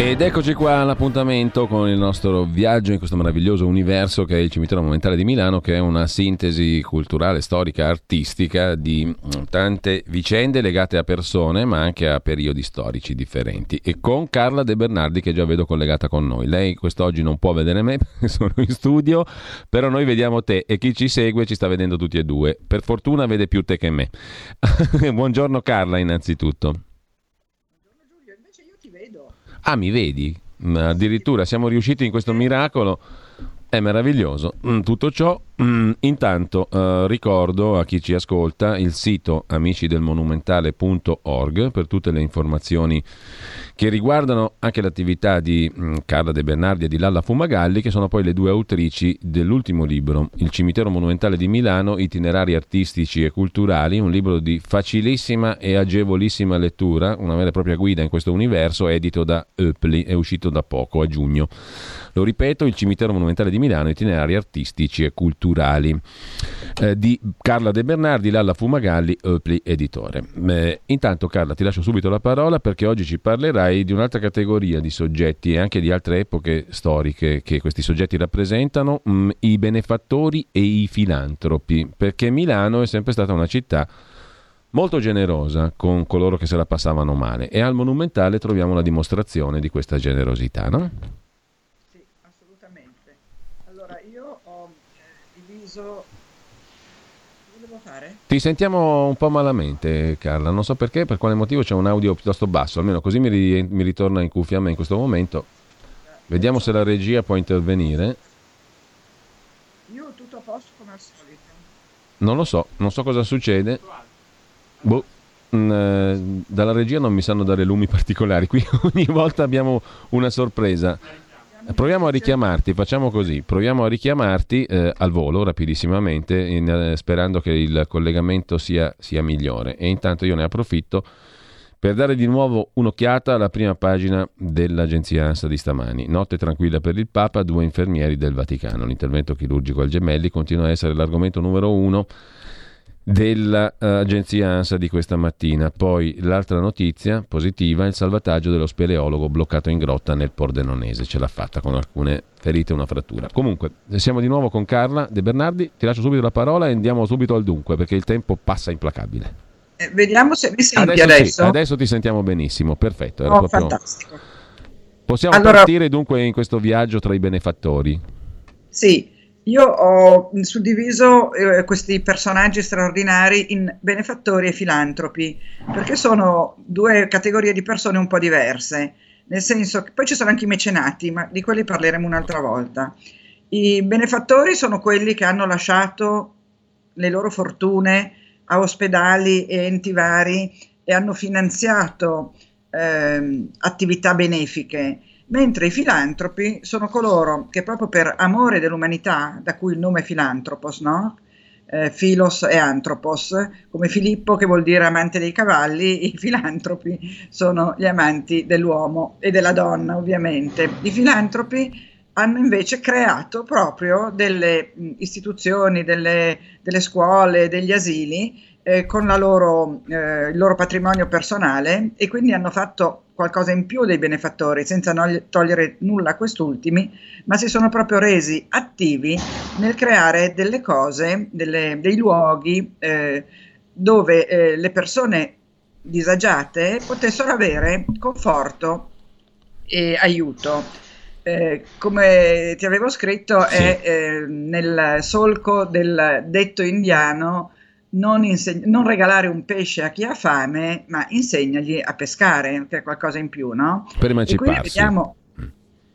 Ed eccoci qua all'appuntamento con il nostro viaggio in questo meraviglioso universo che è il Cimitero Monumentale di Milano, che è una sintesi culturale, storica, artistica di mm, tante vicende legate a persone, ma anche a periodi storici differenti. E con Carla De Bernardi, che già vedo collegata con noi. Lei quest'oggi non può vedere me perché sono in studio, però noi vediamo te e chi ci segue ci sta vedendo tutti e due. Per fortuna vede più te che me. Buongiorno Carla, innanzitutto. Ah, mi vedi? Addirittura siamo riusciti in questo miracolo. È meraviglioso. Mm, tutto ciò, mm, intanto eh, ricordo a chi ci ascolta il sito amicidelmonumentale.org per tutte le informazioni che riguardano anche l'attività di mm, Carla De Bernardi e di Lalla Fumagalli, che sono poi le due autrici dell'ultimo libro, Il cimitero monumentale di Milano, itinerari artistici e culturali, un libro di facilissima e agevolissima lettura, una vera e propria guida in questo universo, edito da Eupli, è uscito da poco, a giugno. Lo ripeto, il cimitero monumentale di Milano, itinerari artistici e culturali. Eh, di Carla De Bernardi, Lalla Fumagalli, Eupli editore. Eh, intanto Carla ti lascio subito la parola perché oggi ci parlerai di un'altra categoria di soggetti e anche di altre epoche storiche che questi soggetti rappresentano, mh, mm, i benefattori e i filantropi, perché Milano è sempre stata una città molto generosa con coloro che se la passavano male e al Monumentale troviamo la dimostrazione di questa generosità, no? Assolutamente. Allora, io ho diviso fare? Ti sentiamo un po' malamente, Carla. Non so perché, per quale motivo c'è un audio piuttosto basso. Almeno così mi, ri- mi ritorna in cuffia a me in questo momento. Vediamo se la regia può intervenire. Io tutto a posto come al solito. Non lo so, non so cosa succede. Boh. Mm, eh, dalla regia non mi sanno dare lumi particolari. Qui ogni volta abbiamo una sorpresa. Proviamo a richiamarti, facciamo così, proviamo a richiamarti eh, al volo rapidissimamente in, eh, sperando che il collegamento sia, sia, migliore e intanto io ne approfitto per dare di nuovo un'occhiata alla prima pagina dell'agenzia ANSA di stamani. Notte tranquilla per il Papa, due infermieri del Vaticano. L'intervento chirurgico al gemelli continua a essere l'argomento numero uno dell'agenzia ANSA di questa mattina. Poi l'altra notizia positiva, il salvataggio dello speleologo bloccato in grotta nel Pordenonese. Ce l'ha fatta con alcune ferite e una frattura. Comunque, siamo di nuovo con Carla De Bernardi. Ti lascio subito la parola e andiamo subito al dunque perché il tempo passa implacabile. Eh, vediamo se mi senti adesso. Adesso, sì, adesso ti sentiamo benissimo, perfetto. oh, proprio... fantastico. Possiamo allora... partire dunque in questo viaggio tra i benefattori? Sì, io ho suddiviso eh, questi personaggi straordinari in benefattori e filantropi, perché sono due categorie di persone un po' diverse, nel senso che poi ci sono anche i mecenati, ma di quelli parleremo un'altra volta. I benefattori sono quelli che hanno lasciato le loro fortune a ospedali e enti vari e hanno finanziato eh, attività benefiche mentre i filantropi sono coloro che proprio per amore dell'umanità, da cui il nome filantropos, no? Eh, filos e antropos, come Filippo che vuol dire amante dei cavalli, i filantropi sono gli amanti dell'uomo e della donna ovviamente. I filantropi hanno invece creato proprio delle istituzioni, delle, delle scuole, degli asili eh, con loro, eh, il loro patrimonio personale e quindi hanno fatto qualcosa in più dei benefattori senza togliere nulla a quest'ultimi, ma si sono proprio resi attivi nel creare delle cose, delle, dei luoghi eh, dove eh, le persone disagiate potessero avere conforto e aiuto. Eh, come ti avevo scritto, sì. è eh, nel solco del detto indiano non, inseg- non, regalare un pesce a chi ha fame, ma insegnagli a pescare, che è qualcosa in più, no? Per emanciparsi. Vediamo... Mm.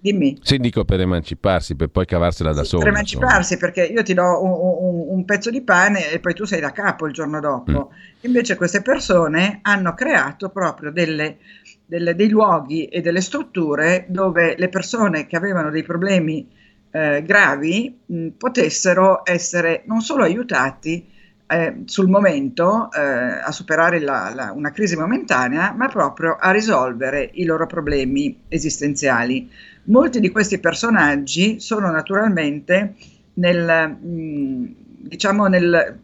Dimmi. Sì, dico per emanciparsi, per poi cavarsela da sì, solo. Per emanciparsi, insomma. perché io ti do un, un, un, pezzo di pane e poi tu sei da capo il giorno dopo. Mm. Invece queste persone hanno creato proprio delle, delle, dei luoghi e delle strutture dove le persone che avevano dei problemi eh, gravi mh, potessero essere non solo aiutati, eh, sul momento eh, a superare la, la, una crisi momentanea, ma proprio a risolvere i loro problemi esistenziali. Molti di questi personaggi sono naturalmente nel, mh, mm, diciamo nel,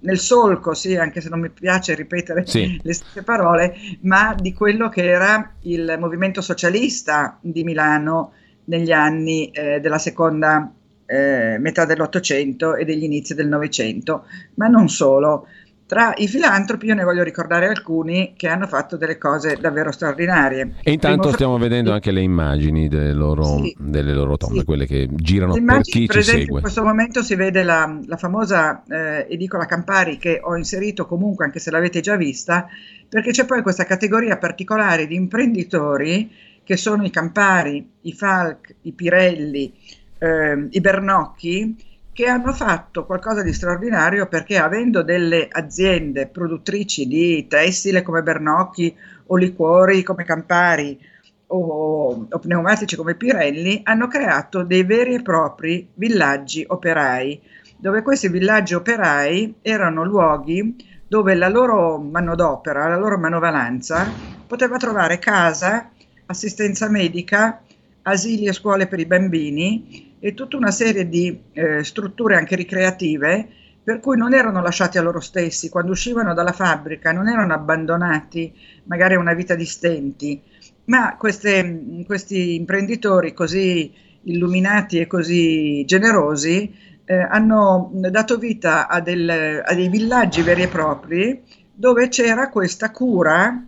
nel solco, sì, anche se non mi piace ripetere sì. le stesse parole, ma di quello che era il movimento socialista di Milano negli anni eh, della seconda eh, metà dell'Ottocento e degli inizi del Novecento, ma non solo. Tra i filantropi io ne voglio ricordare alcuni che hanno fatto delle cose davvero straordinarie. E intanto Primo stiamo fra... vedendo anche le immagini delle loro, sì, delle loro tombe, sì. quelle che girano per chi ci segue. In questo momento si vede la, la famosa eh, edicola Campari che ho inserito comunque, anche se l'avete già vista, perché c'è poi questa categoria particolare di imprenditori che sono i Campari, i Falk, i Pirelli, eh, i Bernocchi, che hanno fatto qualcosa di straordinario perché avendo delle aziende produttrici di tessile come Bernocchi o liquori come Campari o, o pneumatici come Pirelli, hanno creato dei veri e propri villaggi operai, dove questi villaggi operai erano luoghi dove la loro manodopera, la loro manovalanza poteva trovare casa, assistenza medica, asili e scuole per i bambini e tutta una serie di eh, strutture anche ricreative per cui non erano lasciati a loro stessi, quando uscivano dalla fabbrica non erano abbandonati magari a una vita di stenti, ma queste, questi imprenditori così illuminati e così generosi eh, hanno dato vita a, del, a dei villaggi veri e propri dove c'era questa cura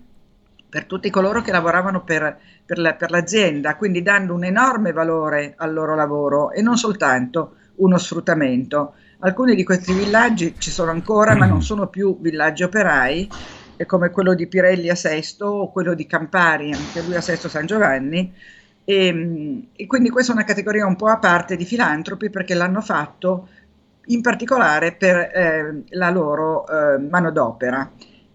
per tutti coloro che lavoravano per per, la, per l'azienda, quindi dando un enorme valore al loro lavoro e non soltanto uno sfruttamento. Alcuni di questi villaggi ci sono ancora, ma non sono più villaggi operai, come quello di Pirelli a Sesto o quello di Campari, anche lui a Sesto San Giovanni. E, e, quindi questa è una categoria un po' a parte di filantropi perché l'hanno fatto in particolare per eh, la loro eh, manodopera.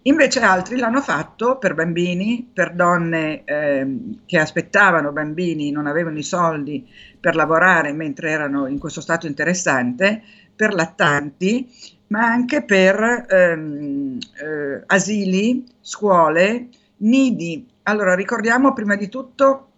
Invece altri l'hanno fatto per bambini, per donne eh, che aspettavano bambini, non avevano i soldi per lavorare mentre erano in questo stato interessante, per lattanti, ma anche per ehm, eh, asili, scuole, nidi. Allora ricordiamo prima di tutto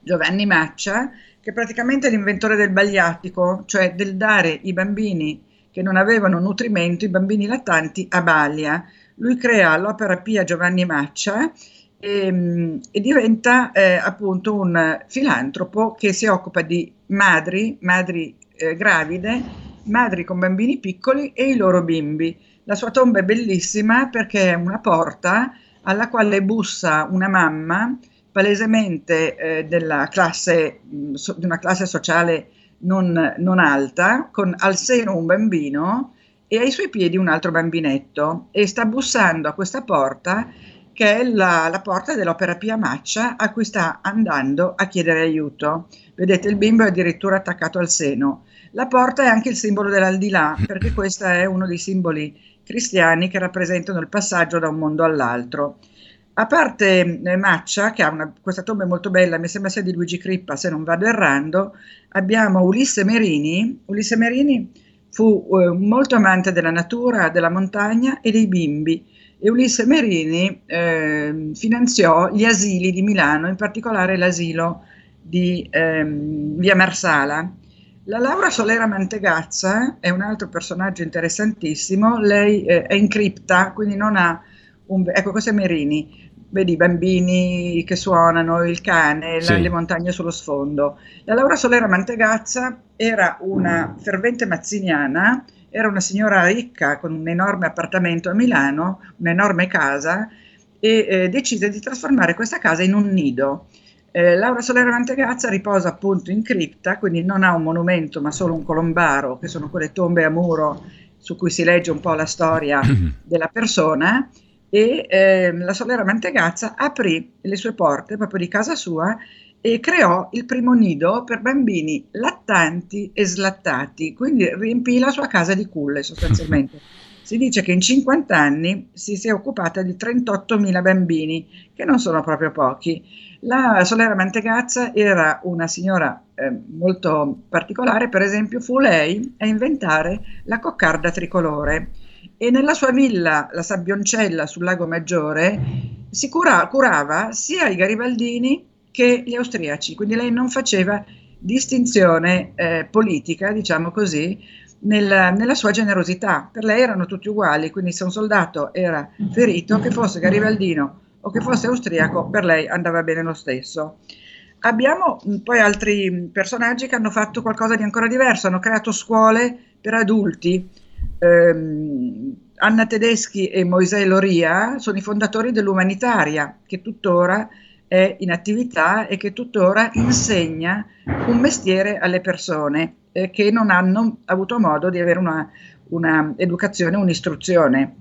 Giovanni Maccia, che è praticamente l'inventore del bagliatico, cioè del dare i bambini che non avevano nutrimento, i bambini lattanti, a baglia lui crea l'opera Pia Giovanni Maccia e, ehm, e diventa eh, appunto un filantropo che si occupa di madri, madri eh, gravide, madri con bambini piccoli e i loro bimbi. La sua tomba è bellissima perché è una porta alla quale bussa una mamma palesemente eh, della classe, so, di una classe sociale non, non alta, con al seno un bambino e ai suoi piedi un altro bambinetto e sta bussando a questa porta che è la, la porta dell'Opera Pia Maccia a cui sta andando a chiedere aiuto. Vedete il bimbo è addirittura attaccato al seno. La porta è anche il simbolo dell'aldilà perché questo è uno dei simboli cristiani che rappresentano il passaggio da un mondo all'altro. A parte eh, Maccia, che ha una, questa tomba molto bella, mi sembra sia di Luigi Crippa, se non vado errando, abbiamo Ulisse Merini. Ulisse Merini Fu eh, molto amante della natura, della montagna e dei bimbi. E Ulisse Merini eh, finanziò gli asili di Milano, in particolare l'asilo di ehm, Via Marsala. La Laura Solera Mantegazza è un altro personaggio interessantissimo, lei eh, è in cripta, quindi non ha un... Ecco, questo è Merini, vedi i bambini che suonano, il cane, sì. le montagne sullo sfondo. La Laura Solera Mantegazza era una fervente mazziniana, era una signora ricca con un enorme appartamento a Milano, un'enorme casa, e eh, decise di trasformare questa casa in un nido. Eh, Laura Solera Mantegazza riposa appunto in cripta, quindi non ha un monumento ma solo un colombaro, che sono quelle tombe a muro su cui si legge un po' la storia della persona, e eh, la Solera Mantegazza aprì le sue porte proprio di casa sua e creò il primo nido per bambini lattanti e slattati, quindi riempì la sua casa di culle sostanzialmente. si dice che in 50 anni si sia occupata di 38.000 bambini, che non sono proprio pochi. La Solera Mantegazza era una signora eh, molto particolare, per esempio fu lei a inventare la coccarda tricolore e nella sua villa, la Sabbioncella sul Lago Maggiore, si cura, curava sia i garibaldini che gli austriaci, quindi lei non faceva distinzione eh, politica, diciamo così, nel, nella sua generosità. Per lei erano tutti uguali, quindi se un soldato era ferito, che fosse garibaldino o che fosse austriaco, per lei andava bene lo stesso. Abbiamo mm, poi altri personaggi che hanno fatto qualcosa di ancora diverso, hanno creato scuole per adulti. Eh, Anna Tedeschi e Moisè Loria sono i fondatori dell'Umanitaria, che tuttora è in attività e che tuttora insegna un mestiere alle persone eh, che non hanno avuto modo di avere una, una educazione, un'istruzione.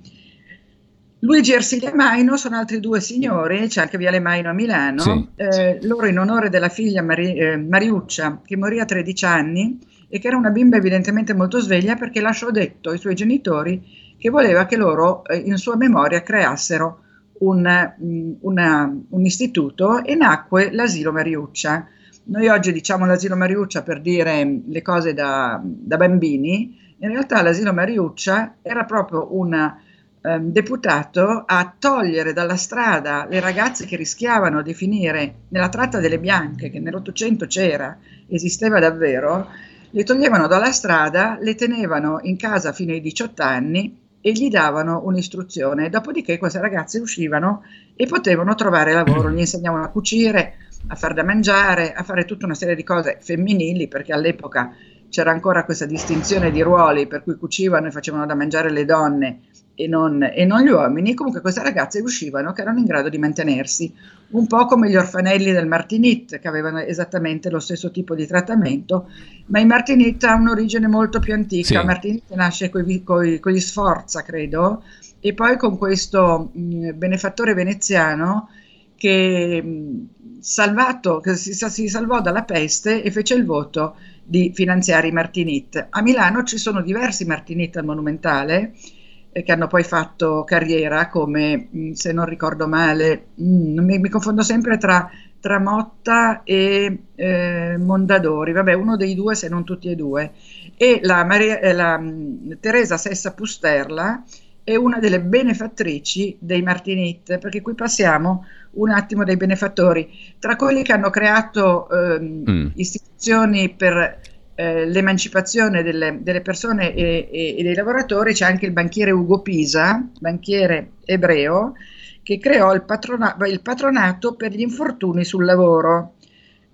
Luigi Ersilia Maino sono altri due signori, c'è anche Viale Maino a Milano, sì. eh, loro in onore della figlia Mari, eh, Mariuccia che morì a 13 anni e che era una bimba evidentemente molto sveglia perché lasciò detto ai suoi genitori che voleva che loro eh, in sua memoria creassero un, mm, una, un istituto e nacque l'asilo Mariuccia. Noi oggi diciamo l'asilo Mariuccia per dire le cose da, da bambini, in realtà l'asilo Mariuccia era proprio una Ehm, deputato a togliere dalla strada le ragazze che rischiavano di finire nella tratta delle bianche, che nell'Ottocento c'era, esisteva davvero, le toglievano dalla strada, le tenevano in casa fino ai 18 anni e gli davano un'istruzione. Dopodiché queste ragazze uscivano e potevano trovare lavoro, gli insegnavano a cucire, a far da mangiare, a fare tutta una serie di cose femminili, perché all'epoca c'era ancora questa distinzione di ruoli per cui cucivano e facevano da mangiare le donne e non, e non, gli uomini, comunque queste ragazze uscivano che erano in grado di mantenersi, un po' come gli orfanelli del Martinit, che avevano esattamente lo stesso tipo di trattamento, ma il Martinit ha un'origine molto più antica, sì. Martinit nasce con gli Sforza, credo, e poi con questo mh, benefattore veneziano che, mh, salvato, che si, si salvò dalla peste e fece il voto di finanziare i Martinit. A Milano ci sono diversi Martinit al Monumentale, che hanno poi fatto carriera come, mm, se non ricordo male, mm, mi, mi confondo sempre tra, Motta e eh, Mondadori, vabbè uno dei due se non tutti e due, e la, Maria, eh, la mm, Teresa Sessa Pusterla è una delle benefattrici dei Martinit, perché qui passiamo un attimo dai benefattori, tra quelli che hanno creato eh, mm. istituzioni per eh, l'emancipazione delle, delle persone e, e, e, dei lavoratori c'è anche il banchiere Ugo Pisa, banchiere ebreo, che creò il, patrona, il patronato per gli infortuni sul lavoro.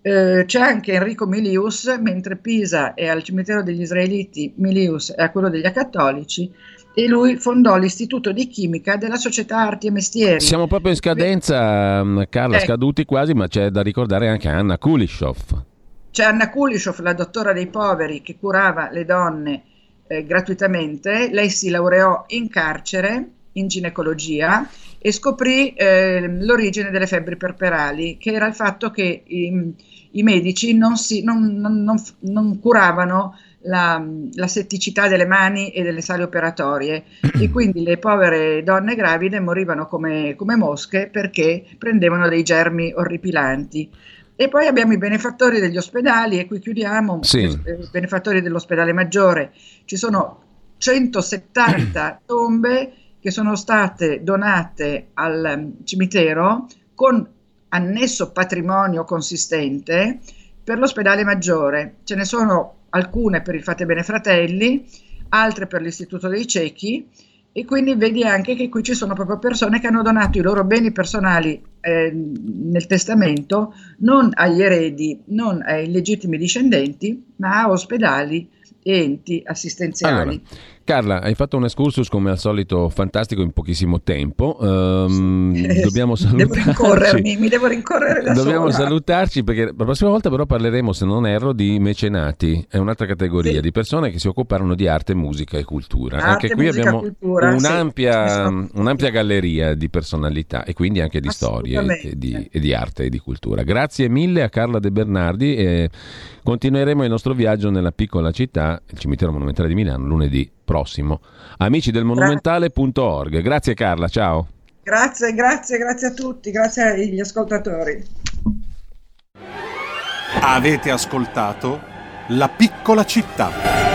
Eh, c'è anche Enrico Milius, mentre Pisa è al cimitero degli israeliti, Milius è a quello degli acattolici, e lui fondò l'Istituto di Chimica della Società Arti e Mestieri. Siamo proprio in scadenza, Carla, eh. scaduti quasi, ma c'è da ricordare anche Anna Kulishov. C'è Anna Kulishov, la dottora dei poveri, che curava le donne eh, gratuitamente. Lei si laureò in carcere in ginecologia e scoprì eh, l'origine delle febbri perperali, che era il fatto che i, i medici non, si, non, non, non curavano la, la, setticità delle mani e delle sale operatorie e quindi le povere donne gravide morivano come, come mosche perché prendevano dei germi orripilanti. E poi abbiamo i benefattori degli ospedali e qui chiudiamo, sì. i benefattori dell'ospedale maggiore. Ci sono 170 tombe che sono state donate al mm, cimitero con annesso patrimonio consistente per l'ospedale maggiore. Ce ne sono alcune per il Fate Bene Fratelli, altre per l'Istituto dei Ciechi e quindi vedi anche che qui ci sono proprio persone che hanno donato i loro beni personali eh, nel testamento non agli eredi, non ai legittimi discendenti, ma a ospedali enti assistenziali. Allora, Carla, hai fatto un excursus come al solito fantastico in pochissimo tempo. Um, sì. Dobbiamo salutarci. Devo rincorrermi, mi devo rincorrere da Dobbiamo sola. salutarci perché la prossima volta però parleremo, se non erro, di mecenati. È un'altra categoria sì. di persone che si occuparono di arte, musica e cultura. Arte, anche qui musica, abbiamo cultura, un'ampia, sì. un'ampia, galleria di personalità e quindi anche di storie e di, e di, arte e di cultura. Grazie mille a Carla De Bernardi e continueremo il nostro viaggio nella piccola città, il cimitero monumentale di Milano, lunedì prossimo. Amici del monumentale.org. Grazie Carla, ciao. Grazie, grazie, grazie a tutti, grazie agli ascoltatori. Avete ascoltato La piccola città.